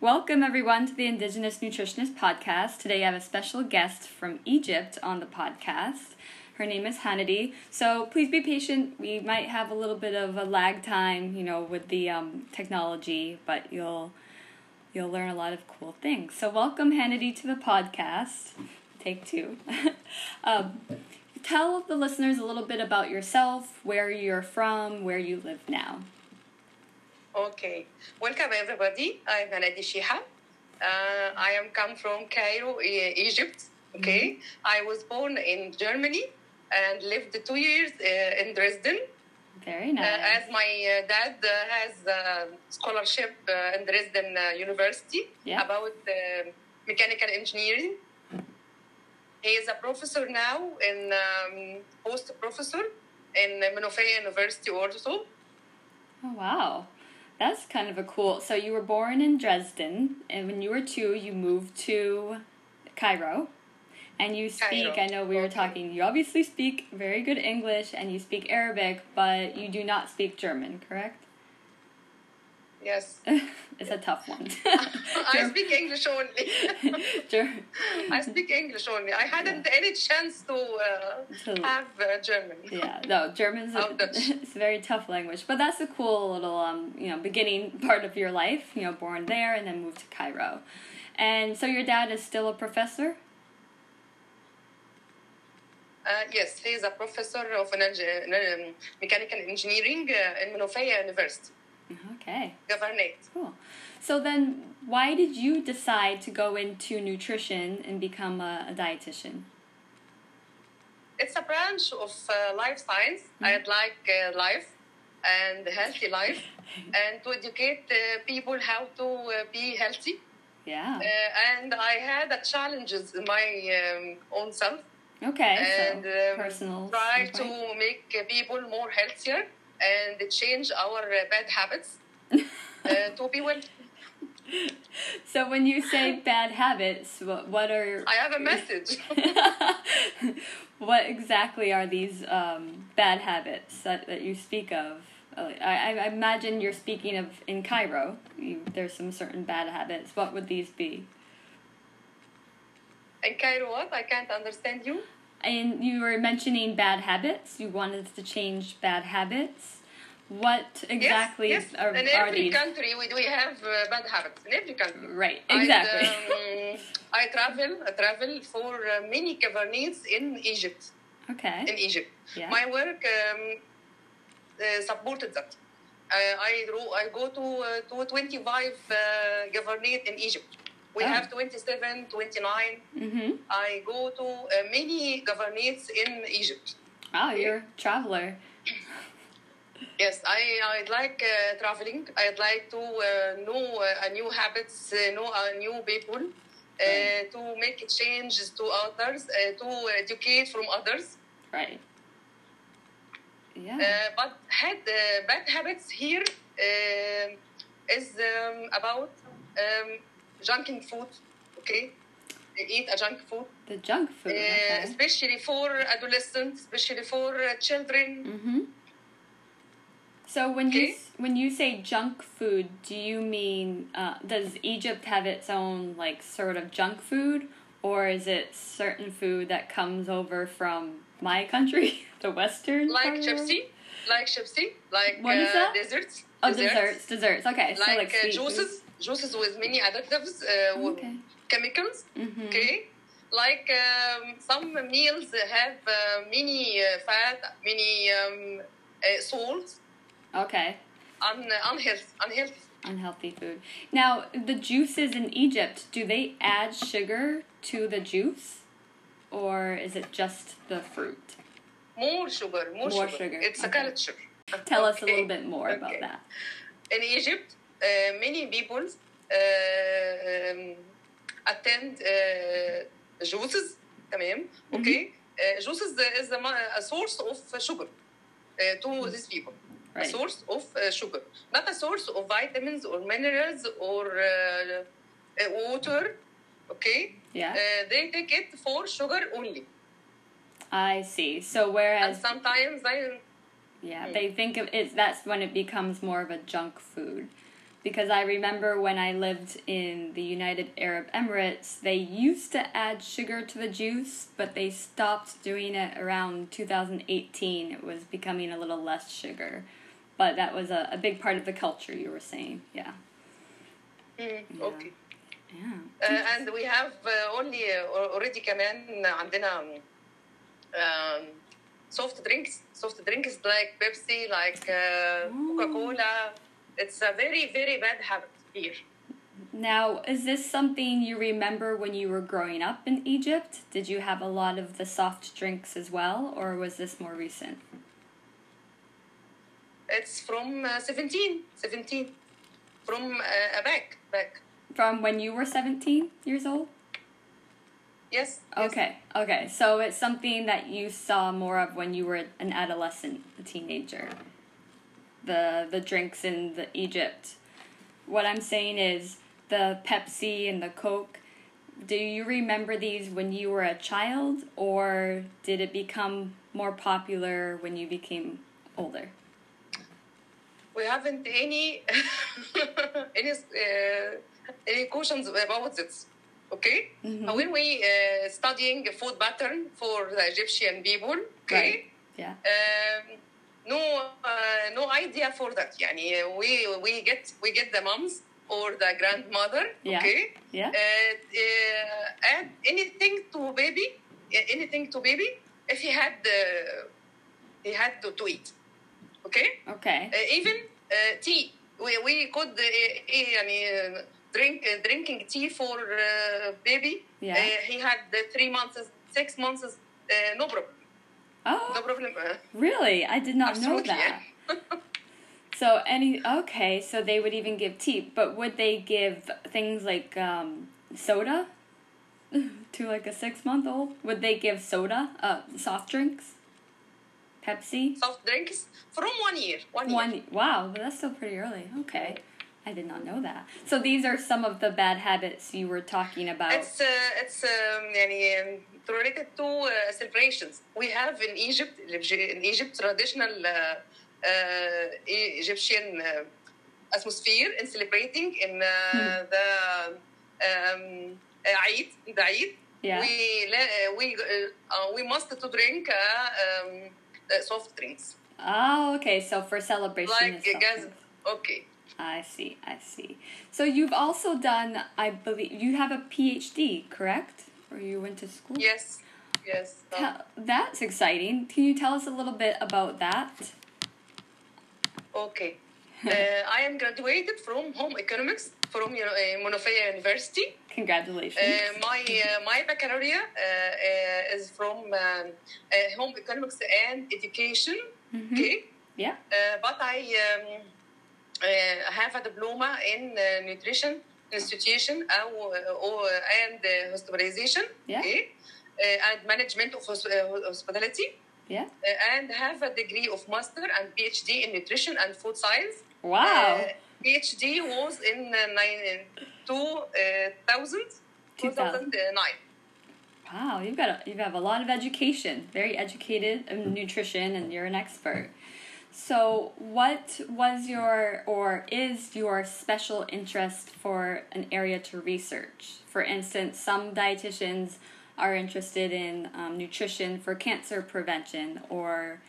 Welcome, everyone, to the Indigenous Nutritionist Podcast. Today, I have a special guest from Egypt on the podcast. Her name is Hanady. So please be patient. We might have a little bit of a lag time, you know, with the um, technology, but you'll you'll learn a lot of cool things. So welcome, Hanady, to the podcast. Take two. um, tell the listeners a little bit about yourself, where you're from, where you live now. Okay. Welcome everybody. I'm Hanady Sheha. Uh, I am come from Cairo, Egypt. Okay. I was born in Germany and lived two years uh, in Dresden. Very Uh, nice. as my uh, dad uh, has a scholarship uh, in Dresden uh, University Yeah. about uh, mechanical engineering. He is a professor now in um, post professor in Menoufia University also. Oh, wow. That's kind of a cool. So you were born in Dresden, and when you were two, you moved to Cairo. And you speak, I know we were talking, you obviously speak very good English and you speak Arabic, but you do not speak German, correct? Yes. it's a tough one. I speak English only. Ger- I speak English only. I hadn't any chance to uh, To- have uh, German. yeah, no, German's a, it's a very tough language, but that's a cool little um, you know, beginning part of your life. You know, born there and then moved to Cairo, and so your dad is still a professor. Uh, yes, he is a professor of an um, mechanical engineering uh, in Menoufia University, Okay, Governorate. cool. So then, why did you decide to go into nutrition and become a, a dietitian? It's a branch of uh, life science. I'd like uh, life and healthy life and to educate uh, people how to uh, be healthy. Yeah. Uh, and I had a challenges in my um, own self Okay. and so um, personal. try standpoint. to make people more healthier and change our uh, bad habits uh, to be well. So when you say bad habits, what, what are I have a message. what exactly are these um, bad habits that, that you speak of? I, I imagine you're speaking of in Cairo. You, there's some certain bad habits. What would these be? In Cairo, what? I can't understand you. And you were mentioning bad habits. You wanted to change bad habits. What exactly yes, yes. are, in every country we, we have uh, bad habits. In every country. Right, exactly. um, I travel. I travel for uh, many governments in Egypt. okay. In Egypt, Yeah. my work um, uh, supported that. Uh, I I go to uh, to 25 uh, governorate in Egypt. We Oh. have 27, 29. Mm-hmm. I go to uh, many governorates in Egypt. Wow, you're a traveler. Yes, I I like uh, traveling. I'd like to uh, know uh, a new habits, uh, know a new people, uh, to make changes to others, uh, to educate from others. Right. Yeah. Uh, but had uh, bad habits here uh, is um, about um, junking food. Okay, they eat a junk food, the junk food. uh, Okay. especially for adolescents, especially for uh, children. Mm-hmm. So when you Okay. s- when you say junk food, do you mean uh, does Egypt have its own like sort of junk food, or is it certain food that comes over from my country, the Western? like part of the world? Chipsy, like Chipsy, like What is uh, that? desserts. Oh, desserts, desserts. Okay, so Like, like uh, sweet juices, with many additives, uh, Okay. chemicals. Mm-hmm. Okay, like um, some meals have uh, many uh, fat, many um, uh, salt, Okay. un- unhealthy, unhealthy. Unhealthy food. Now, the juices in Egypt, do they add sugar to the juice, or is it just the fruit? More sugar, more, More sugar. sugar, It's a okay. culture. Tell us a little bit more about that. In Egypt, uh, many people uh, um, attend uh, juices. تمام okay uh, juices is a, ma- a source of sugar uh, to these people Right. a source of uh, sugar, not a source of vitamins or minerals or uh, uh, water. Okay, Yeah. uh, they take it for sugar only, I see. So and whereas sometimes I Yeah, Mm. they think of it. That's when it becomes more of a junk food. Because I remember when I lived in the United Arab Emirates, they used to add sugar to the juice, but they stopped doing it around 2018. It was becoming a little less sugar. But that was a, a big part of the culture, you were saying. Yeah. Mm, Yeah. okay. Yeah. Uh, and we have uh, only uh, already كمان عندنا um, soft drinks soft drinks like Pepsi like uh, Coca Cola it's a very very bad habit here Now, is this something you remember when you were growing up in Egypt? Did you have a lot of the soft drinks as well, or was this more recent? it's from uh, 17 17 from uh, back back From when you were 17 years old? yes, yes. Okay, okay. So it's something that you saw more of when you were an adolescent, a teenager. The the drinks in the Egypt. What I'm saying is the Pepsi and the Coke. Do you remember these when you were a child, or did it become more popular when you became older? we haven't any any uh, any questions about this okay Mhm. when we uh, studying food pattern for the egyptian people okay Right. Yeah. um, no uh, no idea for that يعني we we get we get the moms or the grandmother Yeah. okay Yeah. uh, uh, add anything to baby uh, anything to baby if he had uh, he had to, to eat okay Okay. uh, even uh, tea we, we could uh, uh, يعني, uh, drink uh, drinking tea for uh, baby Yeah. uh, he had uh, three months six months uh, no problem no Oh, problem uh, really? I did not know absolutely that. So any okay, so they would even give tea, but would they give things like um, soda to like a six month old? Would they give soda, uh, soft drinks, Pepsi? soft drinks from one year one, year One wow, but that's still pretty early. Okay, I did not know that. So these are some of the bad habits you were talking about. It's uh, it's um, يعني, um, related to uh, celebrations. We have in Egypt in Egypt traditional uh, uh, Egyptian uh, atmosphere in celebrating in uh, the um, Eid, the Eid. Yeah. We le- we uh, we must to drink uh, um, uh, soft drinks oh, okay. So for celebration, like gas. Okay. I see, I see. So you've also done, I believe, you have a PhD, correct? You went to school? Yes. Yes. that's exciting. Can you tell us a little bit about that? Okay. uh, I am graduated from home economics from uh, Menoufia University. Congratulations. Uh, my uh, my baccalaureate uh, uh, is from um, uh, home economics and education. Mhm. Okay, yeah. uh, but I um, uh, have a diploma in uh, nutrition institution أو, أو, and uh, hospitalization. Yeah. Okay, uh, and management of hos- uh, hospitality. Yeah. Uh, and have a degree of master and PhD in nutrition and food science. Wow. Uh, PhD was in uh, nine, uh, 2000, 2000. 2009. Wow, you've got a, you have a lot of education. Very educated in nutrition, and you're an expert. So, what was your or is your special interest for an area to research? For instance, some dietitians are interested in um, nutrition for cancer prevention or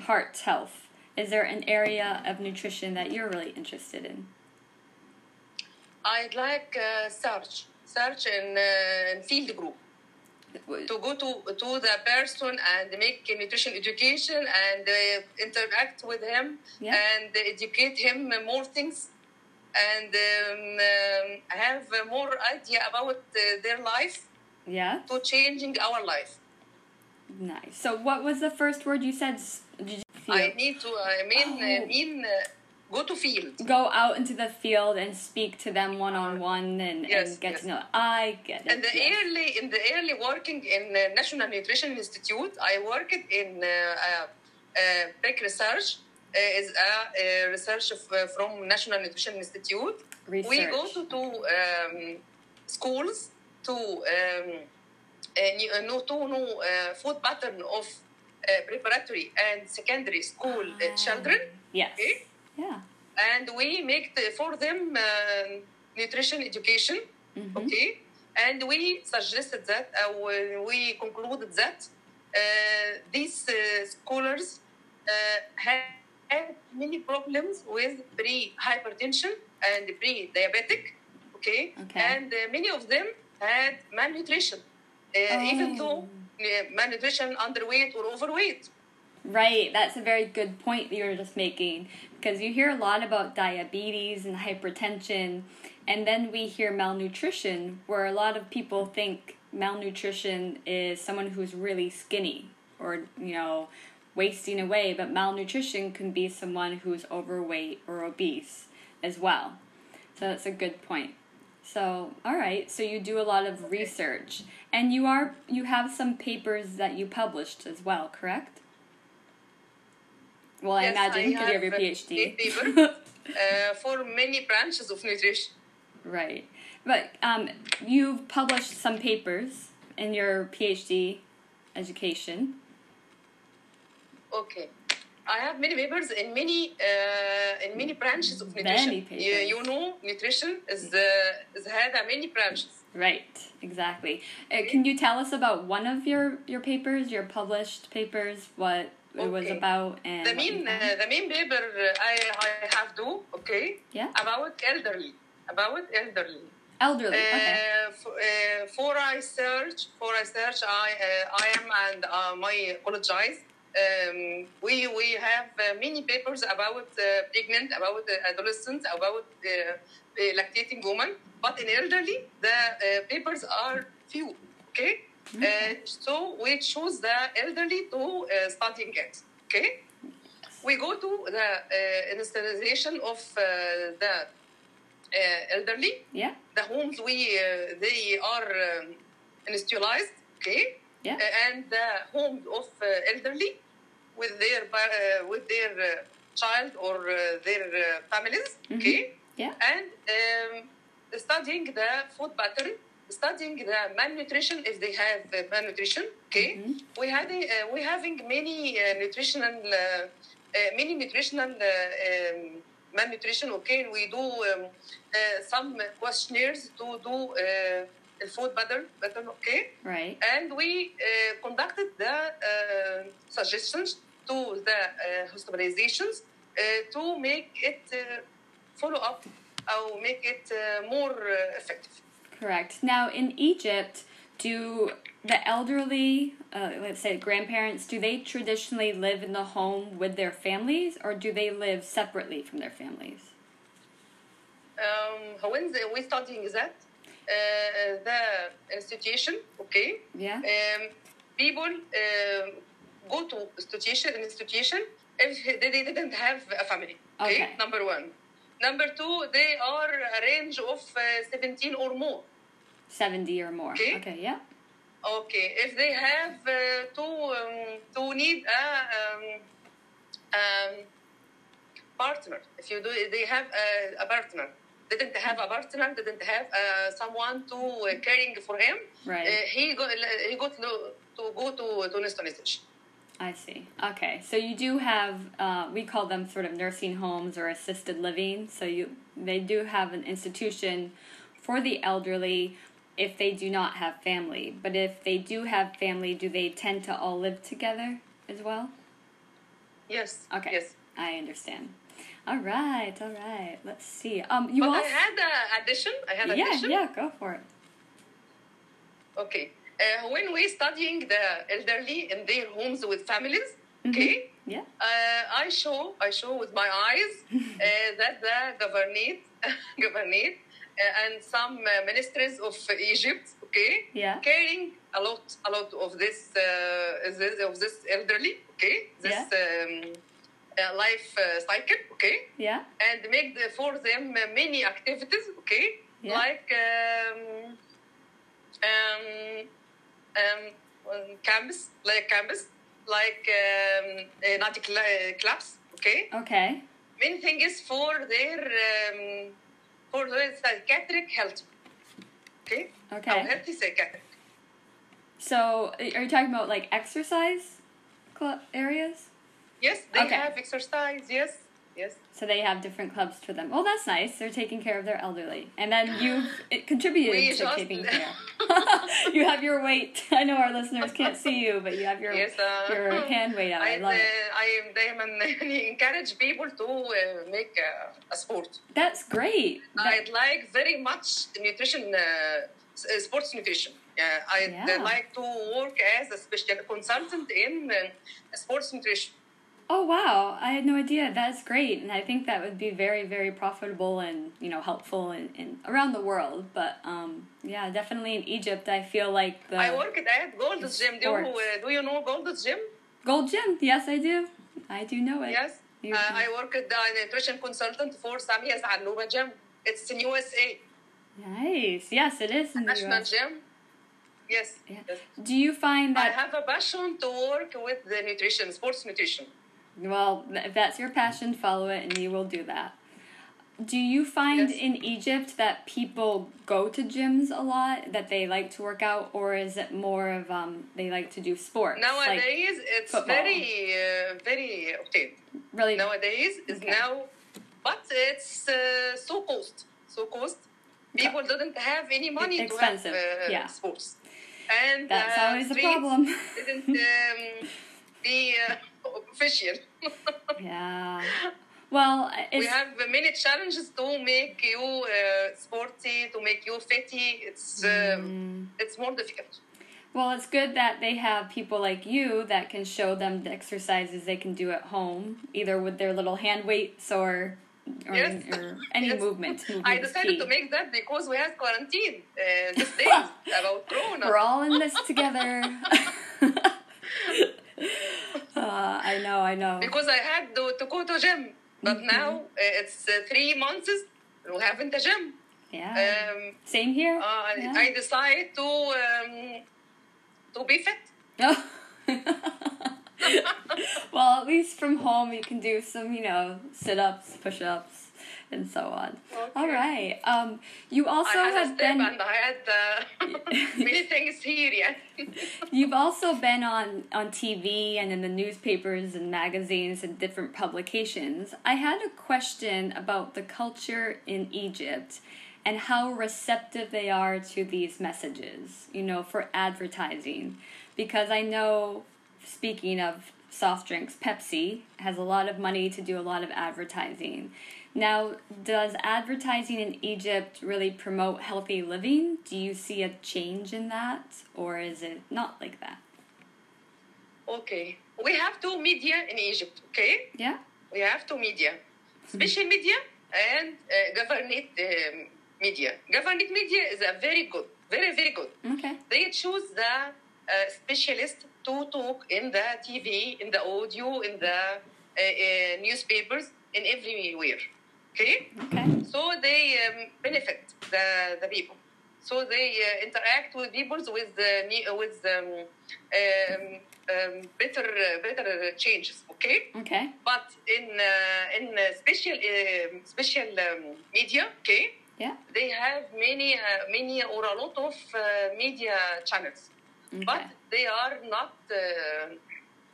heart health. Is there an area of nutrition that you're really interested in? I'd like uh, search, search in, uh, in field group to go to, to the person and make nutrition education and uh, interact with him Yeah. and educate him more things and um, um, have more idea about uh, their life Yeah, to changing our life. nice. So, what was the first word you said? Did you feel? I need to, I mean, Oh. uh, mean uh, go to field. go out into the field and speak to them one on one and, Yes, and get yes. to know. I get it. And the yes. early in the early working in uh, National Nutrition Institute, I worked in uh, uh, uh, big research uh, is a, uh research of, uh, from National Nutrition Institute. Research. We go to, to um, schools to um, uh, new- uh, know to know uh, food pattern of uh, preparatory and secondary school uh, Ah. children, Yes. Okay. Yeah. and we make the, for them uh, nutrition education. Mhm. Okay, and we suggested that uh, we concluded that uh, these uh, scholars uh, had, had many problems with pre-hypertension and pre-diabetic. Okay, Okay. and uh, many of them had malnutrition, uh, even though Oh. uh, malnutrition, underweight or overweight. Right, that's a very good point that you were just making because you hear a lot about diabetes and hypertension, and then we hear malnutrition, where a lot of people think malnutrition is someone who's really skinny or, you know, wasting away, but malnutrition can be someone who's overweight or obese as well. So that's a good point. So, all right, so you do a lot of research and you are you have some papers that you published as well, correct? Well, I Yes, imagine because you have your PhD. papers. uh, for many branches of nutrition. right. But um, you've published some papers in your PhD education. Okay. I have many papers in many uh, in many branches of nutrition. Many You, you know, nutrition is uh, is had many branches. Right, exactly. Uh, can you tell us about one of your, your papers, your published papers, what it was about and The main uh, the main paper uh, I I have do okay Yeah. about elderly about elderly. elderly? okay. Uh, for, uh, for I search, for I search, I uh, I am and uh, my apologize. Um, we we have uh, many papers about uh, pregnant, about uh, adolescents, about lactating women. But in elderly, the uh, papers are few. Okay, uh, so we choose the elderly to uh, studying it. Okay, we go to the uh, installation of uh, the uh, elderly Yeah. the homes we uh, they are um, institutionalized, okay, Yeah. Uh, and the homes of uh, elderly with their uh, with their uh, child or uh, their uh, families, okay, Yeah. and um, studying the food pattern, studying the malnutrition if they have uh, malnutrition, okay. Mhm. We had uh, we having many uh, nutritional uh, uh, many nutritional uh, um, malnutrition. Okay, we do um, uh, some questionnaires to do uh, the food pattern, pattern. Okay, Right. and we uh, conducted the suggestions to the uh, hospitalizations uh, to make it uh, follow up or make it uh, more uh, effective. Correct. Now, in Egypt, do the elderly, uh, let's say grandparents, do they traditionally live in the home with their families or do they live separately from their families? Um, when the, we studying that, uh, the institution, okay, Yeah. um, people um, go to institution institution if they they didn't have a family. Okay, Okay. number one. Number two, they are a range of uh, 17 or more. 70 or more. Okay. Okay, yeah. Okay, if they have uh, to um, to need a um, um, partner, if you do, they have a, a partner. They didn't have a partner. Didn't have uh, someone to uh, caring for him. Right. Uh, he got he got to, to go to to institution. I see. Okay, so you do have uh, we call them sort of nursing homes or assisted living. So you they do have an institution for the elderly if they do not have family. But if they do have family, do they tend to all live together as well? Yes. Okay. Yes. I understand. All right, all right. Let's see. Um, you but also I had a addition. I had yeah, addition. yeah. Go for it. Okay. Uh, when we studying the elderly in their homes with families, okay, Yeah. uh, I show I show with my eyes uh, that the governorate uh, and some uh, ministries of Egypt, okay, Yeah. caring a lot a lot of this uh, this of this elderly, okay, this um, uh, life uh, cycle, okay, Yeah. and make the, for them uh, many activities, okay, Yeah. like um, um, um, campus, like campus, like um, uh, cl- clubs, Okay, Okay. main thing is for their um, for their psychiatric health. Okay, Okay. Or healthy psychiatric. So, are you talking about like exercise areas? Yes, they Okay. have exercise. Yes, yes. So they have different clubs for them. Well, that's nice. They're taking care of their elderly, and then you've it contributed We to just- taking care. you have your weight. I know our listeners can't see you, but you have your Yes, uh, your hand weight out. I, I, love it. uh, I دايما encourage people to uh, make uh, a sport. That's great. That- I'd like very much nutrition, uh, s- uh, sports nutrition. Uh, I'd Yeah. uh, like to work as a special consultant in uh, sports nutrition. oh wow, I had no idea. That's great, and I think that would be very very profitable and you know helpful in, in around the world. But um, yeah, definitely in Egypt, I feel like the I worked at Gold's Gym. Do, Sports. uh, do you know Gold's Gym? Gold Gym. Yes, I do. I do know it. Yes. Uh, I work as a nutrition consultant for Samia Zalouba Gym. It's in USA, Nice. Yes, it is in the national US. gym. Yes. Yeah. yes. Do you find that I have a passion to work with the nutrition, sports nutrition. Well, if that's your passion, follow it and you will do that. Do you find Yes. in Egypt that people go to gyms a lot, that they like to work out, or is it more of um, they like to do sports? Like, Nowadays, it's football. very, uh, very okay. really? Nowadays, is Okay. now, but it's uh, so cost, so cost. People didn't have any money to have uh, yeah. sports, and That's uh, always a problem. didn't um, be uh, official. yeah. Well, we have many challenges to make you uh, sporty, to make you fitty. It's um, Mm. it's more difficult. well, it's good that they have people like you that can show them the exercises they can do at home, either with their little hand weights or or, Yes. or any Yes. movement. I decided to make that because we had quarantine uh, these days about Corona. We're all in this together. Uh, I know, I know. because I had to, to go to gym, but Mm-hmm. now uh, it's uh, three months. We haven't a gym. Yeah. Um, Same here. uh, yeah. I decided to um, to be fit. Oh. well, at least from home you can do some, you know, sit-ups, push-ups, and so on. Okay. All right. Um, you also I had a have been. I had many things here. Yeah. You've also been on, on TV and in the newspapers and magazines and different publications. I had a question about the culture in Egypt and how receptive they are to these messages, you know, for advertising. Because I know, speaking of soft drinks, Pepsi has a lot of money to do a lot of advertising. Now, does advertising in Egypt really promote healthy living? Do you see a change in that, or is it not like that? Okay. We have two media in Egypt. Okay. Yeah. We have two media, special media and uh, government um, media. Government media is a very good, very very good. Okay. They choose the uh, specialist to talk in the TV, in the audio, in the uh, uh, newspapers, in everywhere. Okay, Okay. so they um, benefit the, the people. So they uh, interact with people with ne- with um, um, um, better uh, better changes. Okay. Okay. But in uh, in uh, special um special um, media, okay, Yeah. they have many uh, many or a lot of uh, media channels, Okay. but they are not uh,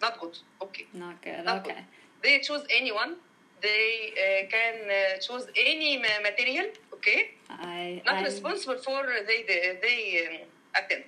not good. Okay, not good. not okay. good. They choose anyone. They uh, can uh, choose any material. Okay, I. not I responsible for they they, they um, attend.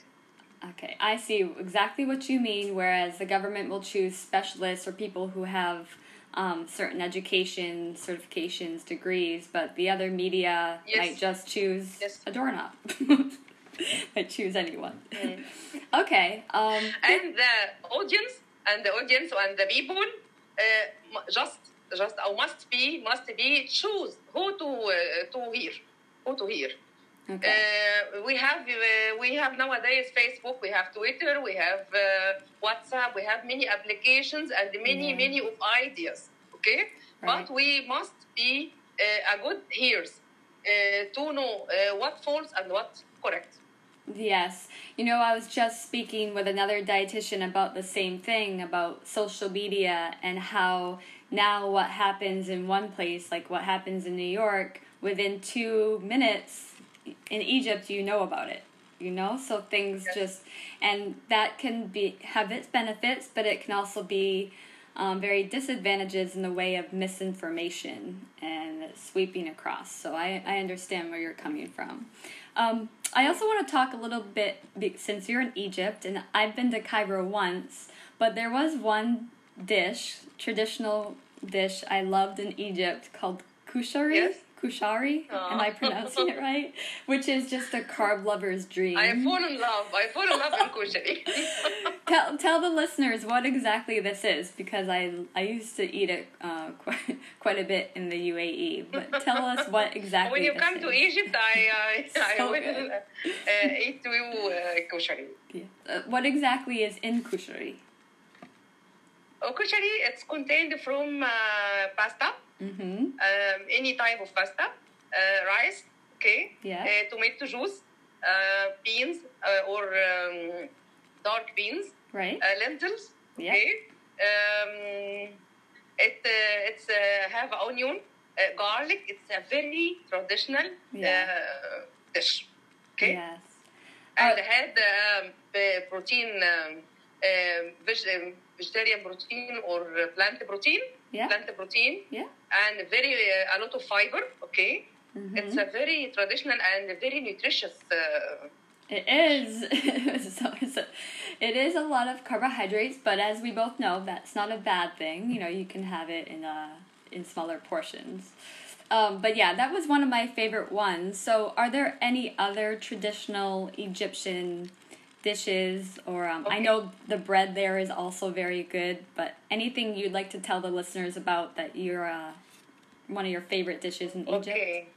Okay, I see exactly what you mean. Whereas the government will choose specialists or people who have um, certain education, certifications, degrees, but the other media Yes. might just choose Yes. a doorknob. might choose anyone. okay. Um, and the audience and the audience and the people uh, just just or must be must be choose who to uh, to hear who to hear okay. uh, we have uh, we have nowadays facebook we have twitter we have uh, whatsapp we have many applications and many Yeah. many of ideas okay Right. but we must be uh, a good hearers uh, to know uh, what false and what correct Yes. You know, I was just speaking with another dietitian about the same thing about social media and how now what happens in one place, like what happens in New York, within two minutes in Egypt, you know about it. You know, so things Yes. just, and that can be have its benefits, but it can also be um, very disadvantages in the way of misinformation and sweeping across. So I, I understand where you're coming from. Um, I also want to talk a little bit since you're in Egypt and I've been to Cairo once, but there was one dish, traditional dish I loved in Egypt called kushari. Yes. Kushari, am I pronouncing it right? Which is just a carb lover's dream. I fall in love. I fall in love in kushari. Tell, tell the listeners what exactly this is because I I used to eat it uh, quite quite a bit in the UAE. But tell us what exactly. when you come is. to Egypt, I, I, I will uh, eat you uh, kushari. Yeah. Uh, what exactly is in kushari? Oh, kushari, it's contained from uh, pasta, Mm-hmm. um, any type of pasta, uh, rice, okay, Yeah. uh, tomato juice, uh, beans uh, or um, dark beans, Right. uh, lentils, Yeah. okay. Um, it uh, it's uh, have onion, uh, garlic. It's a very traditional Yeah. uh, dish, okay. Yes. and Uh, had um, uh, protein, um, veg- um, vegetarian protein or uh, plant protein, Yeah. plant protein, Yeah. and very uh, a lot of fiber. Okay, Mhm. it's a very traditional and very nutritious. Uh, It is. so a, it is a lot of carbohydrates, but as we both know, that's not a bad thing. You know, you can have it in a in smaller portions. Um, but yeah, that was one of my favorite ones. So, are there any other traditional Egyptian dishes, or um, I know the bread there is also very good. But anything you'd like to tell the listeners about that you're uh, one of your favorite dishes in Egypt? okay.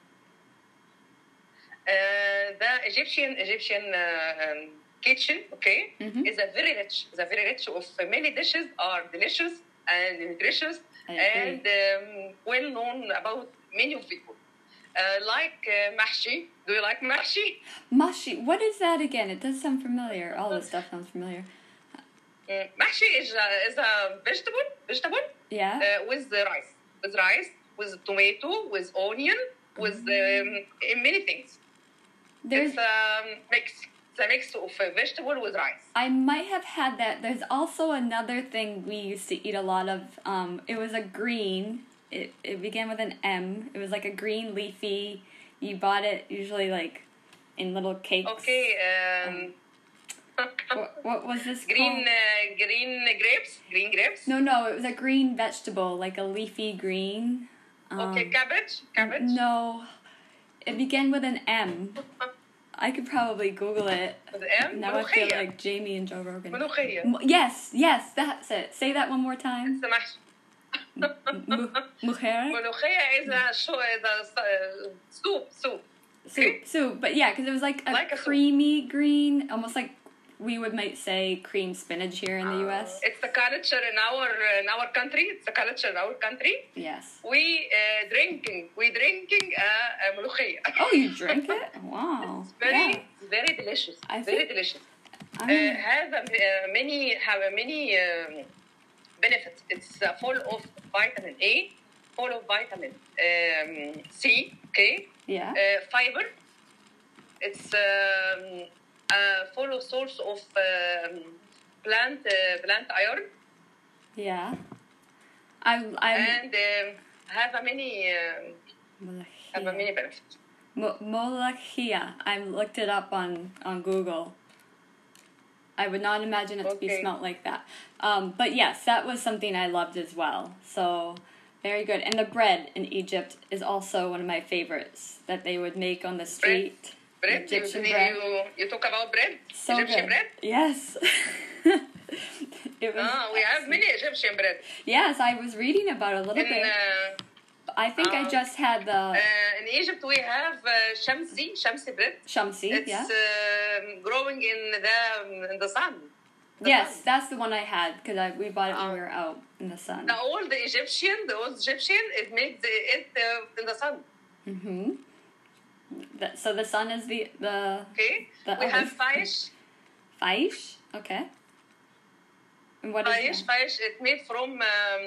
Uh, the Egyptian Egyptian uh, um, kitchen, okay, Mhm. is a very rich. Is a very rich of many dishes are delicious and nutritious and um, well known about many of people. Uh, like uh, mahshi. Do you like mahshi? Mashi, what is that again? It does sound familiar. All this stuff sounds familiar. Mm, mahshi is a, is a vegetable vegetable Yeah. uh, with the rice, with rice, with tomato, with onion, with um, many things. There's it's a mix. It's a mix of uh, vegetable with rice. I might have had that. There's also another thing we used to eat a lot of. Um, it was a green it, it began with an M. It was like a green leafy. You bought it usually like in little cakes. Okay. Um, what, what was this? Green uh, green grapes. Green grapes. No, no, it was a green vegetable, like a leafy green. Um, okay, cabbage. Cabbage. No, it began with an M. I could probably Google it. Now I feel like Jamie and Joe Rogan. Yes, yes, that's it. Say that one more time mujera. Is a sure a soup soup. Soup, soup, but yeah, because it was like a, like a creamy soup. green, almost like we would might say cream spinach here in the ah. U.S. It's the culture in our in our country. It's the culture in our country. Yes. We uh, drinking. We drinking uh, mulukhia. Oh, you drink it? Wow. It's very yeah. very delicious. I very think, delicious. I eh, a uh, have many have many. Um, benefits. It's uh, full of vitamin A, full of vitamin um, C. Okay, yeah. uh, fiber. It's um, uh, full of source of um, plant uh, plant iron yeah. I I and um, have a many um, have a many benefits. Mo- Molokhia. I looked it up on on Google. I would not imagine it to be smelt like that. Um, but yes, that was something I loved as well. So very good. And the bread in Egypt is also one of my favorites that they would make on the street. Bread. Egyptian you, bread. you, you talk about bread. So Egyptian good. bread. Yes. it was. Ah, we have many Egyptian bread. Yes, I was reading about it a little In bit. uh, I think I uh, just had the Uh, in Egypt, we have uh, shamsi, shamsi bread. shamsi. It's Yeah. um, growing in the in the sun. The Yes, sun. that's the one I had because we bought it when Uh, we were out in the sun. The old Egyptian, the old Egyptian, it makes it uh, in the sun. Mm-hmm. So the sun is the the Okay, The we have faish. faish. Okay. And what is Faish, that? faish. It made from um,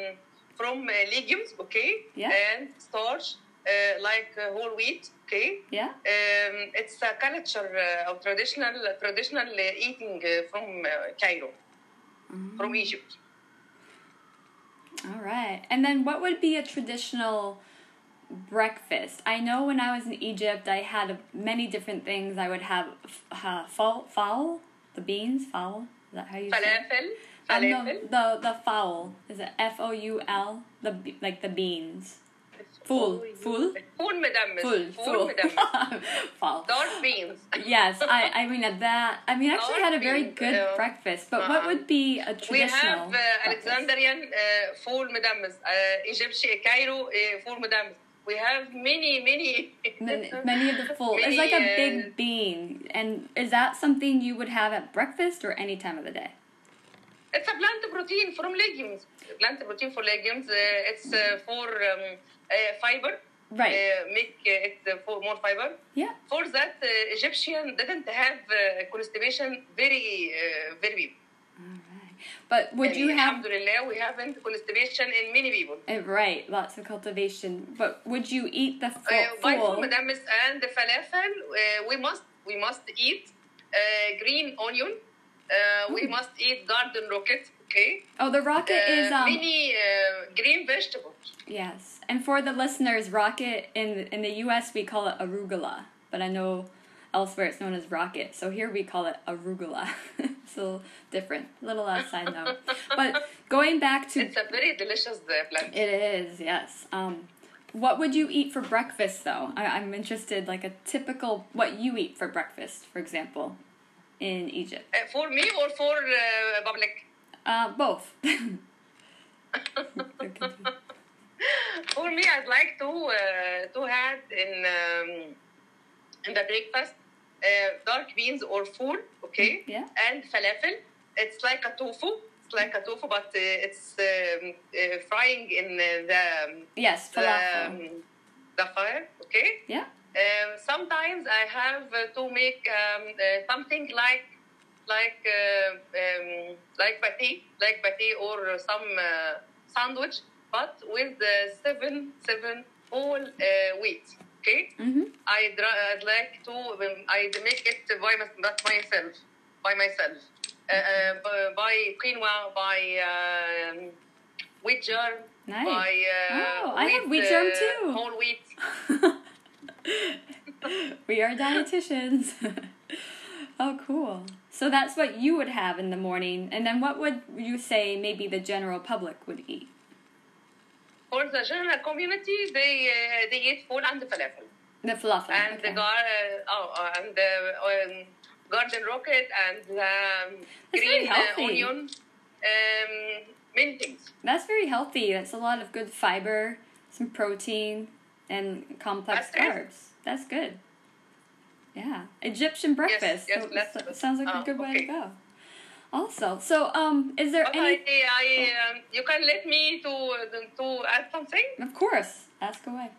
from uh, legumes, okay, Yeah. and starch uh, like uh, whole wheat, okay. Yeah. Um, it's a culture uh, of traditional traditional uh, eating uh, from uh, Cairo, from Egypt. All right. And then what would be a traditional breakfast? I know when I was in Egypt, I had many different things. I would have uh, fowl, fowl, the beans, fowl. Is that how you say it? Falafel, and the, the the foul is it F O U L the like the beans. Full, full, full, madam. Full, full, full. Not beans. yes, I, I mean at that. I mean, actually had a very good uh, breakfast. But uh, what uh-huh. would be a traditional? We have uh, Alexandrian uh, full, madam. Uh, Egyptian uh, Cairo uh, full, madam. We have many, many, many, many of the full. Many, it's like a big uh, bean, and is that something you would have at breakfast or any time of the day? It's a plant protein from legumes. Plant protein for legumes. Uh, it's uh, for um, uh, fiber. Right. Uh, make uh, it for more fiber. yeah For that, uh, Egyptian didn't have uh, constipation very uh, very big. but would you have Alhamdulillah, we haven't constipation in many people. right lots of cultivation but would you eat the full, Uh, by full and the falafel, uh, we must we must eat uh, green onion. Uh, we Ooh. must eat garden rocket. Okay. oh the rocket Uh, is um many uh, green vegetables. Yes, and for the listeners, rocket in in the U.S. we call it arugula, but I know elsewhere it's known as rocket. So here we call it arugula. so different, little uh, side note. But going back to It's a very delicious uh, plant. it is yes. Um, what would you eat for breakfast though? I, I'm interested, like a typical what you eat for breakfast, for example, in Egypt. Uh, for me or for uh, public? Uh, both. For me, I'd like to uh, to have in um, in the breakfast uh, dark beans or food, okay, Yeah. and falafel. It's like a tofu. It's like a tofu, but uh, it's um, uh, frying in the Yes, the, falafel. um, the fire, okay. Yeah. Um, sometimes I have uh, to make um, uh, something like like uh, um, like pate, like pate or some uh, sandwich, but with seven seven whole uh, wheat. Okay, Mhm. I'd, I'd like to um, I'd make it by, my, myself by myself. Uh, uh, by quinoa, by um, wheat germ, Nice. by uh, Oh, I have wheat germ uh, too. Whole wheat. we are dietitians. oh, cool. So that's what you would have in the morning, and then what would you say maybe the general public would eat? For the general community, they uh, they eat full and the falafel The falafel. and okay. the gar uh, oh, uh, and the um, garden rocket and um, green uh, onion, um, many things. That's very healthy. That's a lot of good fiber, some protein, and complex That's good. carbs. That's good. Yeah, Egyptian breakfast. yes, So- let's- so- sounds like a uh, good way to okay. go. Also, so um, is there But any? I, I um, you can let me to to add something. Of course, ask away.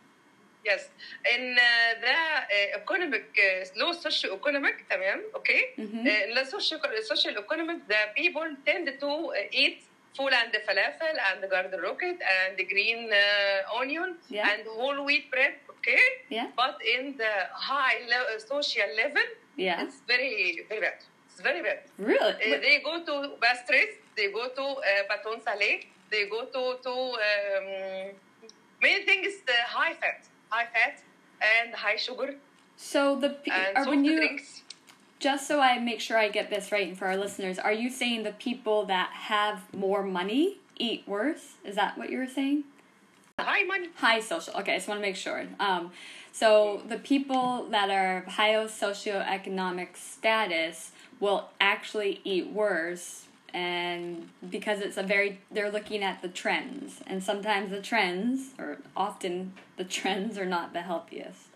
Yes, in uh, the uh, economic uh, low socio-economic تمام okay Mhm. uh, in the socio social economic the people tend to uh, eat full and the falafel and the garden rocket and the green uh, onion Yeah. and whole wheat bread okay Yeah. but in the high le- uh, social level Yeah. it's very very bad it's very bad Really? uh, they go to pastries, they go to uh, baton salé, they go to to um, thing is the high fat, high fat and high sugar So the pe- and are when you drinks. Just so I make sure I get this right and for our listeners, are you saying the people that have more money eat worse? Is that what you were saying? High money. High social. Okay, I just want to make sure. Um, so the people that are high socioeconomic status will actually eat worse, and because it's a very they're looking at the trends, and sometimes the trends, or often the trends, are not the healthiest.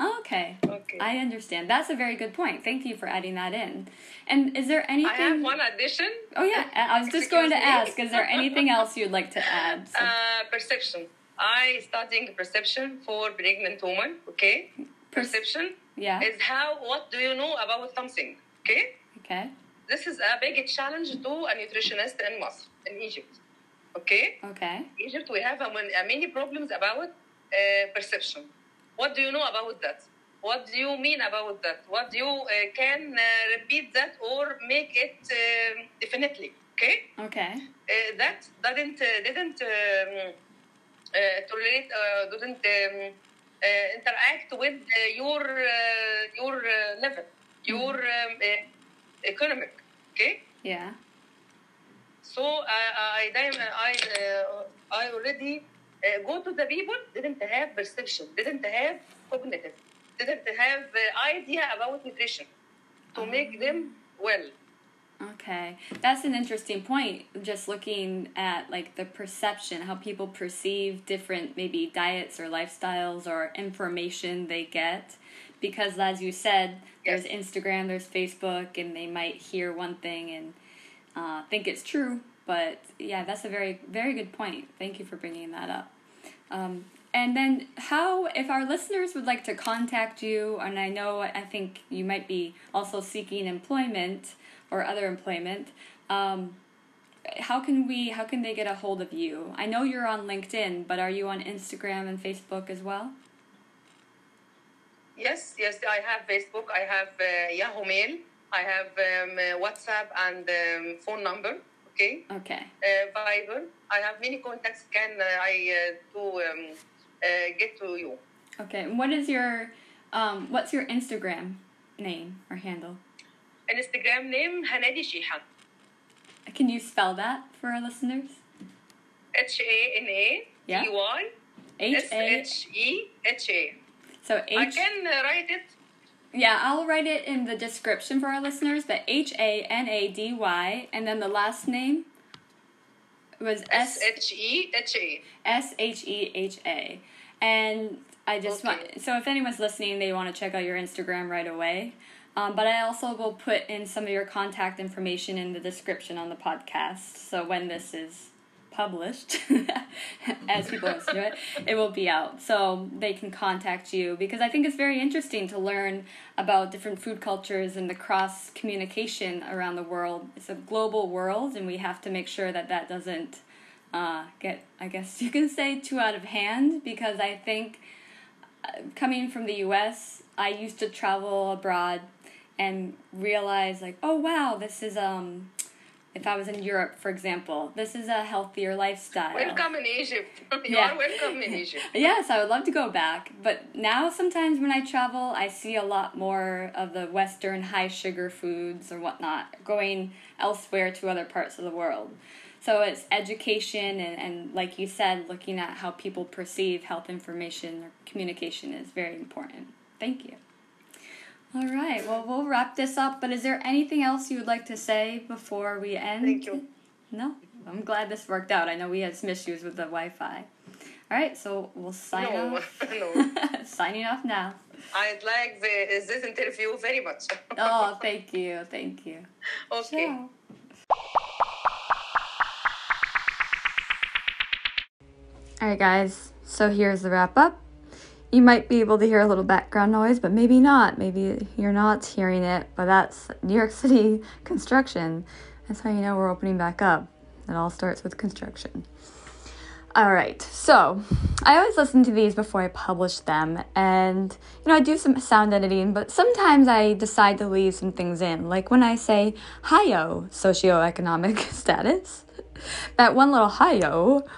Okay. Okay. I understand. That's a very good point. Thank you for adding that in. And is there anything? I have one addition. Oh yeah, I I was just going to me. ask. Is there anything else you'd like to add? So- Uh, perception. I studying perception for pregnant woman. Okay. Perception yeah. is how what do you know about something. Okay. Okay. This is a big challenge to a nutritionist in Masr, in Egypt. Okay. Okay. Egypt, we have a, uh, many problems about uh, perception. What do you know about that? What do you mean about that? What do you uh, can uh, repeat that or make it um definitely? Okay. Okay. uh, that didn't uh, didn't um, uh, tolerate uh, didn't um, uh, interact with uh, your uh, your uh, level, your um, uh, economic. Okay, Yeah. so uh, I I I uh, I already uh, go to the people didn't have perception, didn't have cognitive, didn't have uh, idea about nutrition to make them well. Okay, that's an interesting point. Just looking at like the perception, how people perceive different maybe diets or lifestyles or information they get, because as you said, there's Instagram, there's Facebook, and they might hear one thing and uh, think it's true. But yeah, that's a very very good point. Thank you for bringing that up. Um, and then, how if our listeners would like to contact you, and I know I think you might be also seeking employment or other employment. Um, how can we? How can they get a hold of you? I know you're on LinkedIn, but are you on Instagram and Facebook as well? Yes, yes, I have Facebook, I have uh, Yahoo Mail, I have um, uh, WhatsApp and um, phone number. Okay, Okay. uh, Viber. I have many contacts. Can uh, I uh, do um, uh, get to you? Okay. And what is your um, what's your Instagram name or handle? Instagram name Hanady Sheha. Can you spell that for our listeners? H A N A. D Y H S A. H E H A. So I H. can uh, write it. Yeah, I'll write it in the description for our listeners. But H A N A D Y, and then the last name was S H E H A. S H E H A. And I just Okay. want so if anyone's listening, they want to check out your Instagram right away. Um, but I also will put in some of your contact information in the description on the podcast. So when this is published, as people listen to it, it will be out. So they can contact you because I think it's very interesting to learn about different food cultures and the cross communication around the world. It's a global world, and we have to make sure that that doesn't uh, get, I guess you can say, too out of hand because I think uh, coming from the US, I used to travel abroad and realize, like, oh wow, this is, um, if I was in Europe, for example, this is a healthier lifestyle. Welcome in Egypt. you Yeah. are welcome in Egypt. Yes, I would love to go back. But now, sometimes when I travel, I see a lot more of the Western high sugar foods or whatnot going elsewhere to other parts of the world. So it's education and, and, like you said, looking at how people perceive health information or communication is very important. Thank you. All right, well, we'll wrap this up. But is there anything else you would like to say before we end? Thank you. No? I'm glad this worked out. I know we had some issues with the Wi Fi. All right, so we'll sign No, off. no. Signing off now. I'd like the, this interview very much. Oh, thank you, thank you. okay. Ciao. All right, guys. So here's the wrap up. You might be able to hear a little background noise, but maybe not. Maybe you're not hearing it, but that's New York City construction. That's how you know we're opening back up. It all starts with construction. All right, so I always listen to these before I publish them, and you know, I do some sound editing, but sometimes I decide to leave some things in, like when I say "hiyo" socioeconomic status. That one little "hiyo"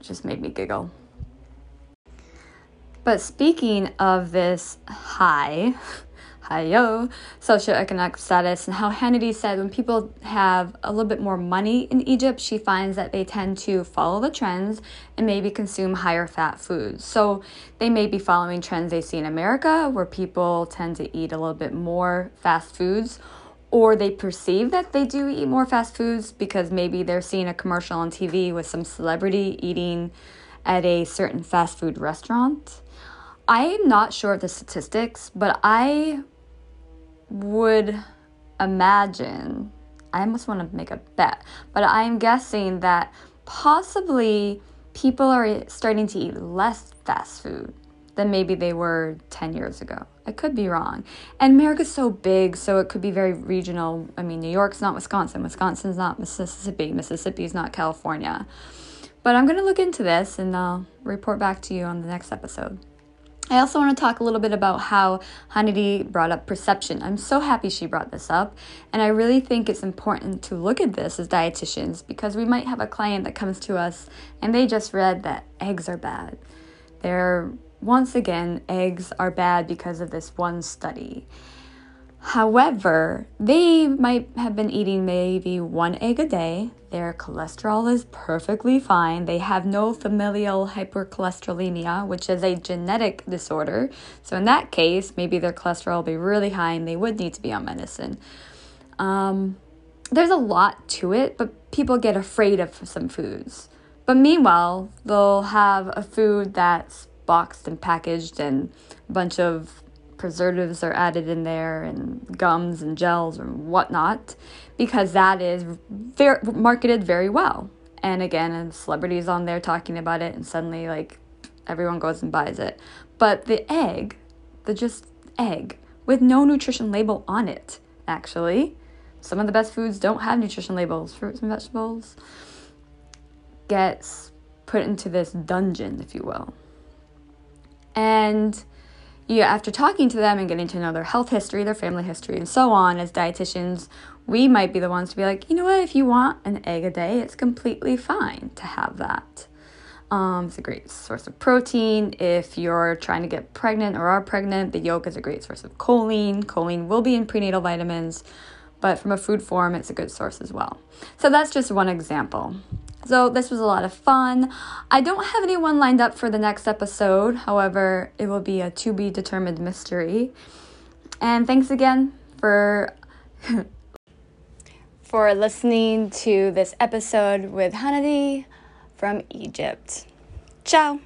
just made me giggle. But speaking of this high, hi-yo, socioeconomic status, and how Hanady said when people have a little bit more money in Egypt, she finds that they tend to follow the trends and maybe consume higher fat foods. So they may be following trends they see in America, where people tend to eat a little bit more fast foods, or they perceive that they do eat more fast foods because maybe they're seeing a commercial on TV with some celebrity eating at a certain fast food restaurant. I'm not sure of the statistics, but I would imagine, I almost want to make a bet, but I'm guessing that possibly people are starting to eat less fast food than maybe they were 10 years ago. I could be wrong. And America's so big, so it could be very regional. I mean, New York's not Wisconsin, Wisconsin's not Mississippi, Mississippi's not California. But I'm going to look into this and I'll report back to you on the next episode. I also want to talk a little bit about how Hanady brought up perception. I'm so happy she brought this up, and I really think it's important to look at this as dietitians because we might have a client that comes to us and they just read that eggs are bad. They're once again, eggs are bad because of this one study. However, they might have been eating maybe one egg a day. Their cholesterol is perfectly fine. They have no familial hypercholesterolemia, which is a genetic disorder. So, in that case, maybe their cholesterol will be really high and they would need to be on medicine. Um, there's a lot to it, but people get afraid of some foods. But meanwhile, they'll have a food that's boxed and packaged, and a bunch of preservatives are added in there, and gums and gels and whatnot, because that is very marketed very well. And again, and celebrities on there talking about it, and suddenly like everyone goes and buys it. But the egg, the just egg with no nutrition label on it, actually. Some of the best foods don't have nutrition labels, fruits and vegetables, gets put into this dungeon, if you will. And you, after talking to them and getting to know their health history, their family history, and so on, as dietitians, we might be the ones to be like, you know what, if you want an egg a day, it's completely fine to have that. Um, it's a great source of protein. If you're trying to get pregnant or are pregnant, the yolk is a great source of choline. Choline will be in prenatal vitamins, but from a food form, it's a good source as well. So that's just one example. So, this was a lot of fun. I don't have anyone lined up for the next episode, however, it will be a to be determined mystery. And thanks again for. for listening to this episode with Hanady from Egypt. Ciao!